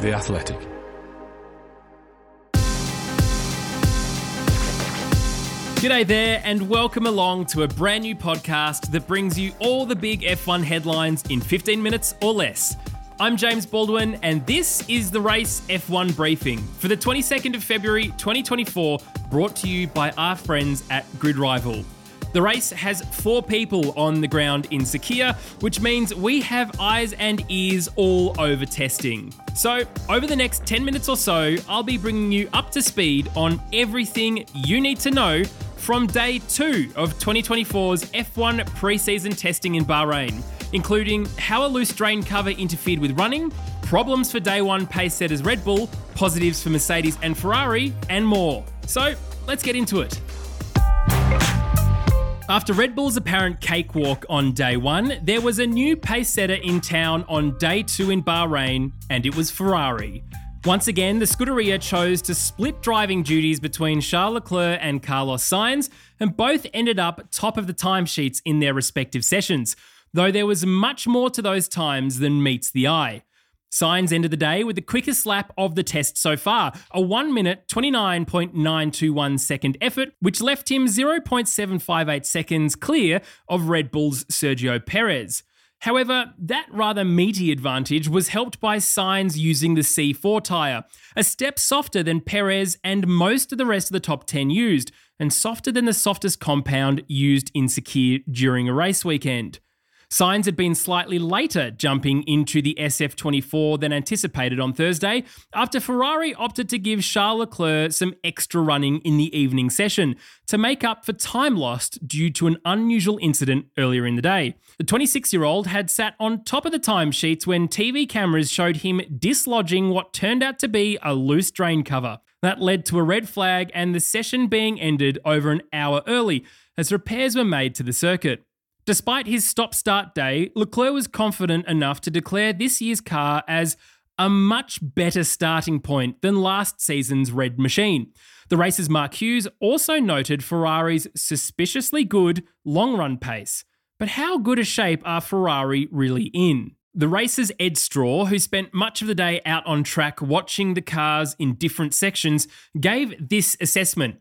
The Athletic. G'day there, and welcome along to a brand new podcast that brings you all the big F1 headlines in 15 minutes or less. I'm James Baldwin, and this is the Race F1 briefing for the 22nd of February 2024, brought to you by our friends at GridRival. The race has four people on the ground in Sakhir, which means we have eyes and ears all over testing. So, over the next 10 minutes or so, I'll be bringing you up to speed on everything you need to know from day two of 2024's F1 preseason testing in Bahrain, including how a loose drain cover interfered with running, problems for day one pace setters Red Bull, positives for Mercedes and Ferrari, and more. So, let's get into it. After Red Bull's apparent cakewalk on day one, there was a new pace setter in town on day two in Bahrain, and it was Ferrari. Once again, the Scuderia chose to split driving duties between Charles Leclerc and Carlos Sainz, and both ended up top of the timesheets in their respective sessions, though there was much more to those times than meets the eye. Sainz ended the day with the quickest lap of the test so far, a 1 minute 29.921 second effort, which left him 0.758 seconds clear of Red Bull's Sergio Perez. However, that rather meaty advantage was helped by Sainz using the C4 tyre, a step softer than Perez and most of the rest of the top 10 used, and softer than the softest compound used in Sakhir during a race weekend. Sainz had been slightly later jumping into the SF24 than anticipated on Thursday, after Ferrari opted to give Charles Leclerc some extra running in the evening session to make up for time lost due to an unusual incident earlier in the day. The 26 year old had sat on top of the timesheets when TV cameras showed him dislodging what turned out to be a loose drain cover. That led to a red flag and the session being ended over an hour early as repairs were made to the circuit. Despite his stop start day, Leclerc was confident enough to declare this year's car as a much better starting point than last season's red machine. The race's Mark Hughes also noted Ferrari's suspiciously good long run pace. But how good a shape are Ferrari really in? The race's Ed Straw, who spent much of the day out on track watching the cars in different sections, gave this assessment.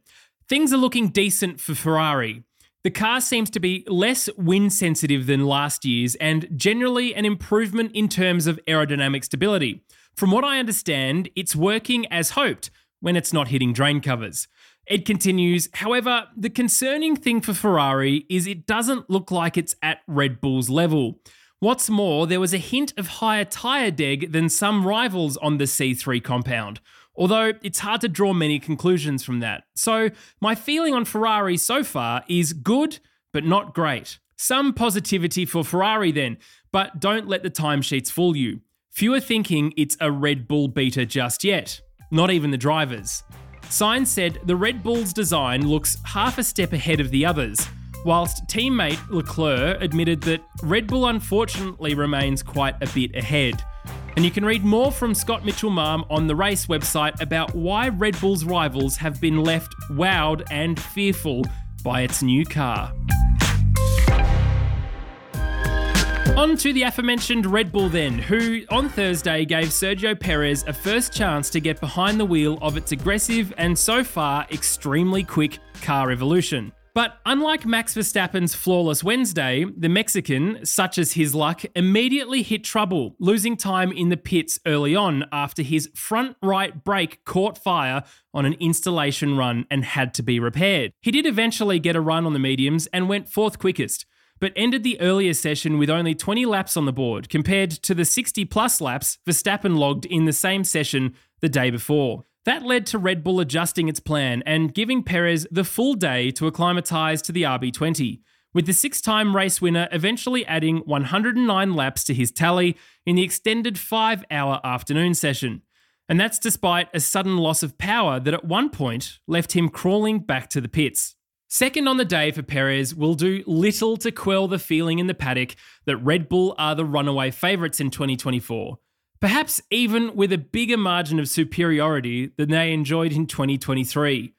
Things are looking decent for Ferrari. The car seems to be less wind sensitive than last year's and generally an improvement in terms of aerodynamic stability. From what I understand, it's working as hoped when it's not hitting drain covers. Ed continues, however, the concerning thing for Ferrari is it doesn't look like it's at Red Bull's level. What's more, there was a hint of higher tyre deg than some rivals on the C3 compound although it's hard to draw many conclusions from that. So, my feeling on Ferrari so far is good, but not great. Some positivity for Ferrari then, but don't let the timesheets fool you. Few are thinking it's a Red Bull beater just yet, not even the drivers. Sainz said the Red Bull's design looks half a step ahead of the others, whilst teammate Leclerc admitted that Red Bull unfortunately remains quite a bit ahead. And you can read more from Scott Mitchell Malm on the race website about why Red Bull's rivals have been left wowed and fearful by its new car. On to the aforementioned Red Bull, then, who on Thursday gave Sergio Perez a first chance to get behind the wheel of its aggressive and so far extremely quick car evolution. But unlike Max Verstappen's flawless Wednesday, the Mexican, such as his luck, immediately hit trouble, losing time in the pits early on after his front right brake caught fire on an installation run and had to be repaired. He did eventually get a run on the mediums and went fourth quickest, but ended the earlier session with only 20 laps on the board compared to the 60 plus laps Verstappen logged in the same session the day before. That led to Red Bull adjusting its plan and giving Perez the full day to acclimatise to the RB20, with the six time race winner eventually adding 109 laps to his tally in the extended five hour afternoon session. And that's despite a sudden loss of power that at one point left him crawling back to the pits. Second on the day for Perez will do little to quell the feeling in the paddock that Red Bull are the runaway favourites in 2024 perhaps even with a bigger margin of superiority than they enjoyed in 2023.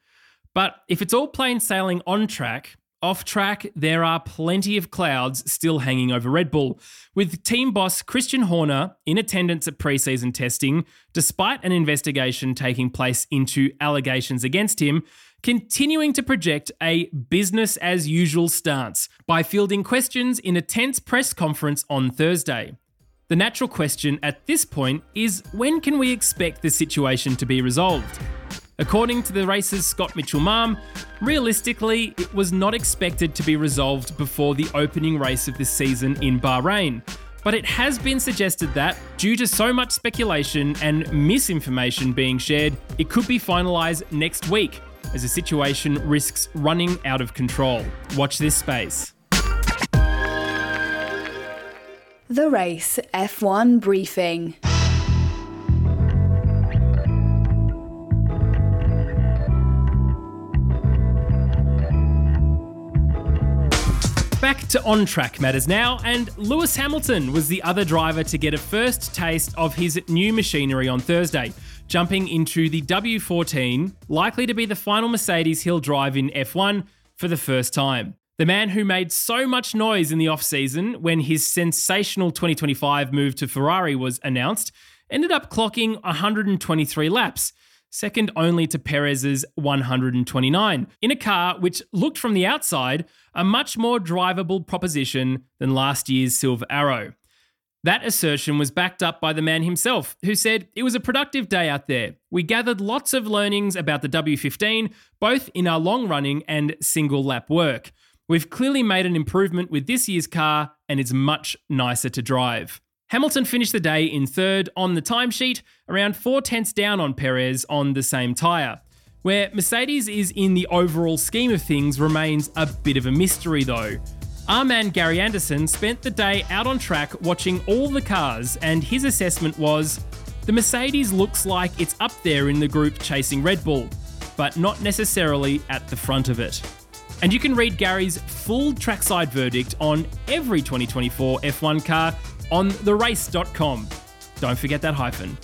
But if it's all plain sailing on track, off track, there are plenty of clouds still hanging over Red Bull, with team boss Christian Horner in attendance at preseason testing, despite an investigation taking place into allegations against him, continuing to project a business as usual stance by fielding questions in a tense press conference on Thursday. The natural question at this point is when can we expect the situation to be resolved? According to the race's Scott Mitchell Malm, realistically, it was not expected to be resolved before the opening race of this season in Bahrain. But it has been suggested that, due to so much speculation and misinformation being shared, it could be finalised next week, as the situation risks running out of control. Watch this space. The Race F1 Briefing. Back to on track matters now, and Lewis Hamilton was the other driver to get a first taste of his new machinery on Thursday, jumping into the W14, likely to be the final Mercedes he'll drive in F1 for the first time. The man who made so much noise in the off-season when his sensational 2025 move to Ferrari was announced ended up clocking 123 laps second only to Perez's 129, in a car which looked from the outside a much more drivable proposition than last year's Silver Arrow. That assertion was backed up by the man himself, who said it was a productive day out there. We gathered lots of learnings about the W15, both in our long running and single lap work. We've clearly made an improvement with this year's car, and it's much nicer to drive. Hamilton finished the day in third on the timesheet, around four tenths down on Perez on the same tyre. Where Mercedes is in the overall scheme of things remains a bit of a mystery though. Our man Gary Anderson spent the day out on track watching all the cars, and his assessment was the Mercedes looks like it's up there in the group chasing Red Bull, but not necessarily at the front of it. And you can read Gary's full trackside verdict on every 2024 F1 car on therace.com. Don't forget that hyphen.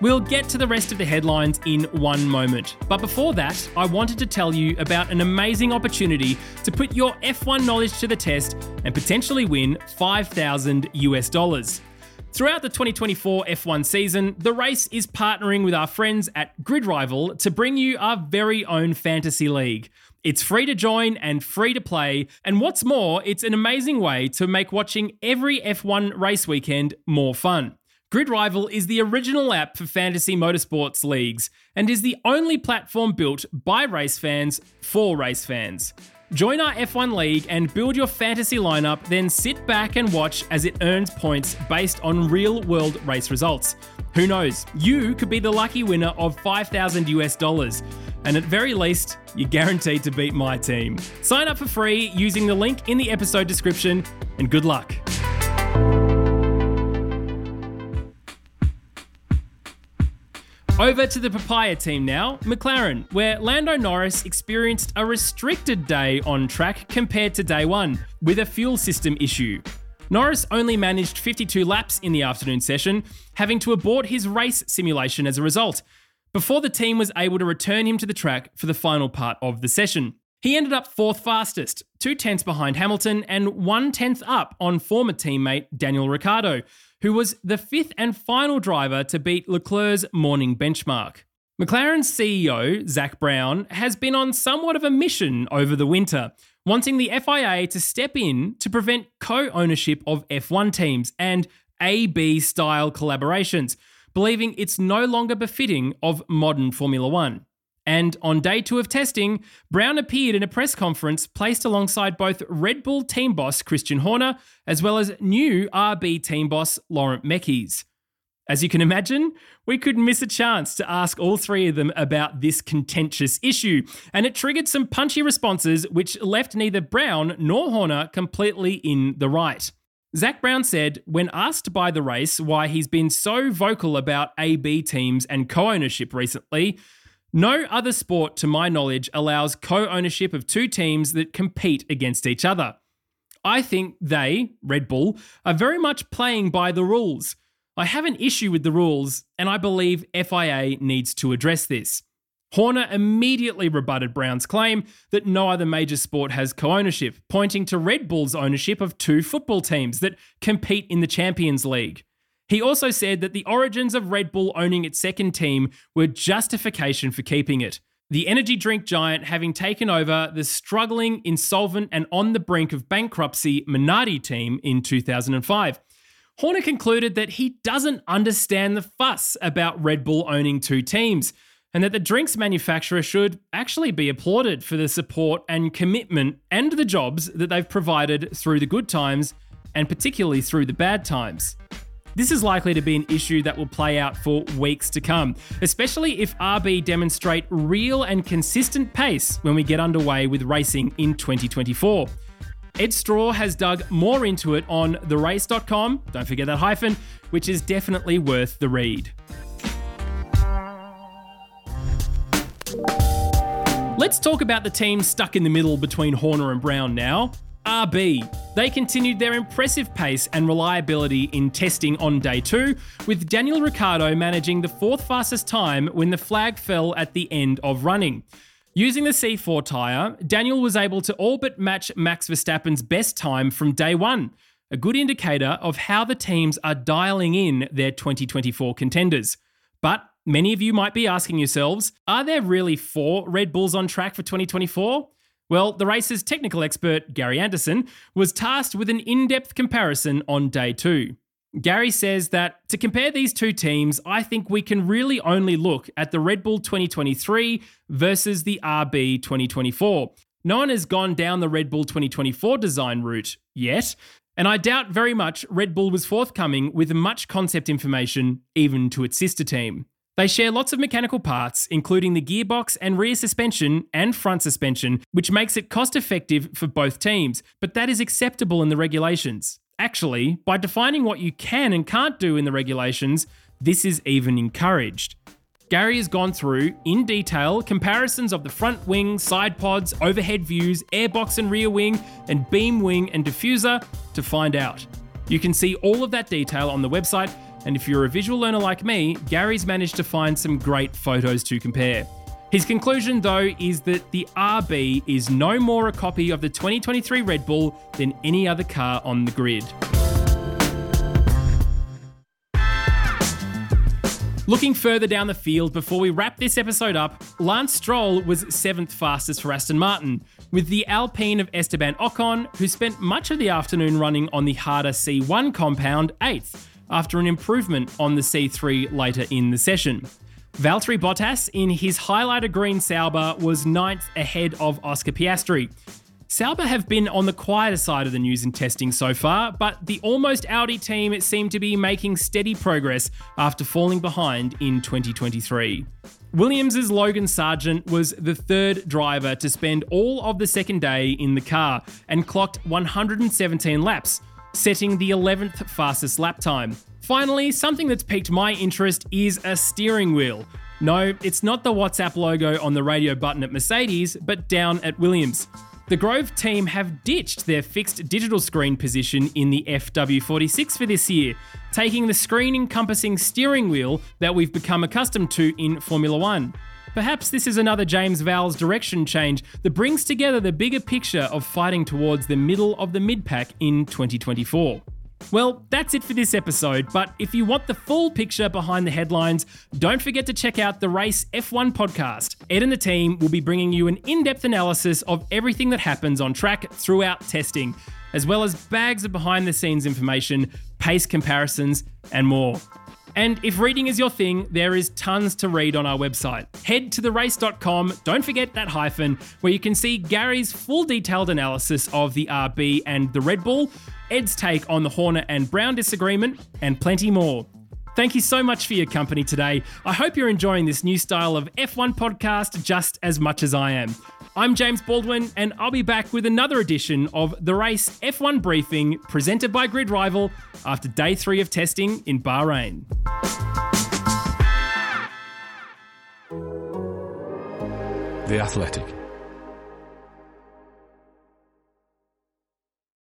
We'll get to the rest of the headlines in one moment. But before that, I wanted to tell you about an amazing opportunity to put your F1 knowledge to the test and potentially win 5,000 US dollars. Throughout the 2024 F1 season, the race is partnering with our friends at GridRival to bring you our very own fantasy league. It's free to join and free to play, and what's more, it's an amazing way to make watching every F1 race weekend more fun. GridRival is the original app for fantasy motorsports leagues and is the only platform built by race fans for race fans. Join our F1 League and build your fantasy lineup, then sit back and watch as it earns points based on real world race results. Who knows? You could be the lucky winner of 5,000 US dollars. And at very least, you're guaranteed to beat my team. Sign up for free using the link in the episode description, and good luck. Over to the papaya team now, McLaren, where Lando Norris experienced a restricted day on track compared to day one, with a fuel system issue. Norris only managed 52 laps in the afternoon session, having to abort his race simulation as a result, before the team was able to return him to the track for the final part of the session. He ended up fourth fastest, two tenths behind Hamilton, and one tenth up on former teammate Daniel Ricciardo, who was the fifth and final driver to beat Leclerc's morning benchmark. McLaren's CEO, Zak Brown, has been on somewhat of a mission over the winter, wanting the FIA to step in to prevent co ownership of F1 teams and AB style collaborations, believing it's no longer befitting of modern Formula One. And on day two of testing, Brown appeared in a press conference placed alongside both Red Bull team boss Christian Horner as well as new RB team boss Laurent Mekies. As you can imagine, we couldn't miss a chance to ask all three of them about this contentious issue, and it triggered some punchy responses which left neither Brown nor Horner completely in the right. Zak Brown said, when asked by the race why he's been so vocal about AB teams and co ownership recently, no other sport, to my knowledge, allows co ownership of two teams that compete against each other. I think they, Red Bull, are very much playing by the rules. I have an issue with the rules, and I believe FIA needs to address this. Horner immediately rebutted Brown's claim that no other major sport has co ownership, pointing to Red Bull's ownership of two football teams that compete in the Champions League. He also said that the origins of Red Bull owning its second team were justification for keeping it. The energy drink giant having taken over the struggling, insolvent, and on the brink of bankruptcy Minardi team in 2005. Horner concluded that he doesn't understand the fuss about Red Bull owning two teams and that the drinks manufacturer should actually be applauded for the support and commitment and the jobs that they've provided through the good times and particularly through the bad times. This is likely to be an issue that will play out for weeks to come, especially if RB demonstrate real and consistent pace when we get underway with racing in 2024. Ed Straw has dug more into it on therace.com, don't forget that hyphen, which is definitely worth the read. Let's talk about the team stuck in the middle between Horner and Brown now. RB. They continued their impressive pace and reliability in testing on day two, with Daniel Ricciardo managing the fourth fastest time when the flag fell at the end of running. Using the C4 tyre, Daniel was able to all but match Max Verstappen's best time from day one, a good indicator of how the teams are dialing in their 2024 contenders. But many of you might be asking yourselves are there really four Red Bulls on track for 2024? Well, the race's technical expert, Gary Anderson, was tasked with an in depth comparison on day two. Gary says that to compare these two teams, I think we can really only look at the Red Bull 2023 versus the RB 2024. No one has gone down the Red Bull 2024 design route yet, and I doubt very much Red Bull was forthcoming with much concept information, even to its sister team. They share lots of mechanical parts, including the gearbox and rear suspension and front suspension, which makes it cost effective for both teams, but that is acceptable in the regulations. Actually, by defining what you can and can't do in the regulations, this is even encouraged. Gary has gone through, in detail, comparisons of the front wing, side pods, overhead views, airbox and rear wing, and beam wing and diffuser to find out. You can see all of that detail on the website and if you're a visual learner like me, Gary's managed to find some great photos to compare. His conclusion, though, is that the RB is no more a copy of the 2023 Red Bull than any other car on the grid. Looking further down the field before we wrap this episode up, Lance Stroll was seventh fastest for Aston Martin, with the Alpine of Esteban Ocon, who spent much of the afternoon running on the harder C1 compound, eighth after an improvement on the C3 later in the session. Valtteri Bottas in his highlighter green Sauber was ninth ahead of Oscar Piastri. Sauber have been on the quieter side of the news in testing so far, but the almost Audi team seemed to be making steady progress after falling behind in 2023. Williams' Logan Sargeant was the third driver to spend all of the second day in the car and clocked 117 laps, setting the 11th fastest lap time. Finally, something that's piqued my interest is a steering wheel. No, it's not the WhatsApp logo on the radio button at Mercedes, but down at Williams. The Grove team have ditched their fixed digital screen position in the FW46 for this year, taking the screen encompassing steering wheel that we've become accustomed to in Formula One. Perhaps this is another James Vowles direction change that brings together the bigger picture of fighting towards the middle of the mid pack in 2024. Well, that's it for this episode, but if you want the full picture behind the headlines, don't forget to check out the Race F1 podcast. Ed and the team will be bringing you an in depth analysis of everything that happens on track throughout testing, as well as bags of behind the scenes information, pace comparisons, and more. And if reading is your thing, there is tons to read on our website. Head to therace.com, don't forget that hyphen, where you can see Gary's full detailed analysis of the RB and the Red Bull, Ed's take on the Horner and Brown disagreement, and plenty more. Thank you so much for your company today. I hope you're enjoying this new style of F1 podcast just as much as I am. I'm James Baldwin, and I'll be back with another edition of the Race F1 Briefing presented by GridRival after day three of testing in Bahrain. The Athletic.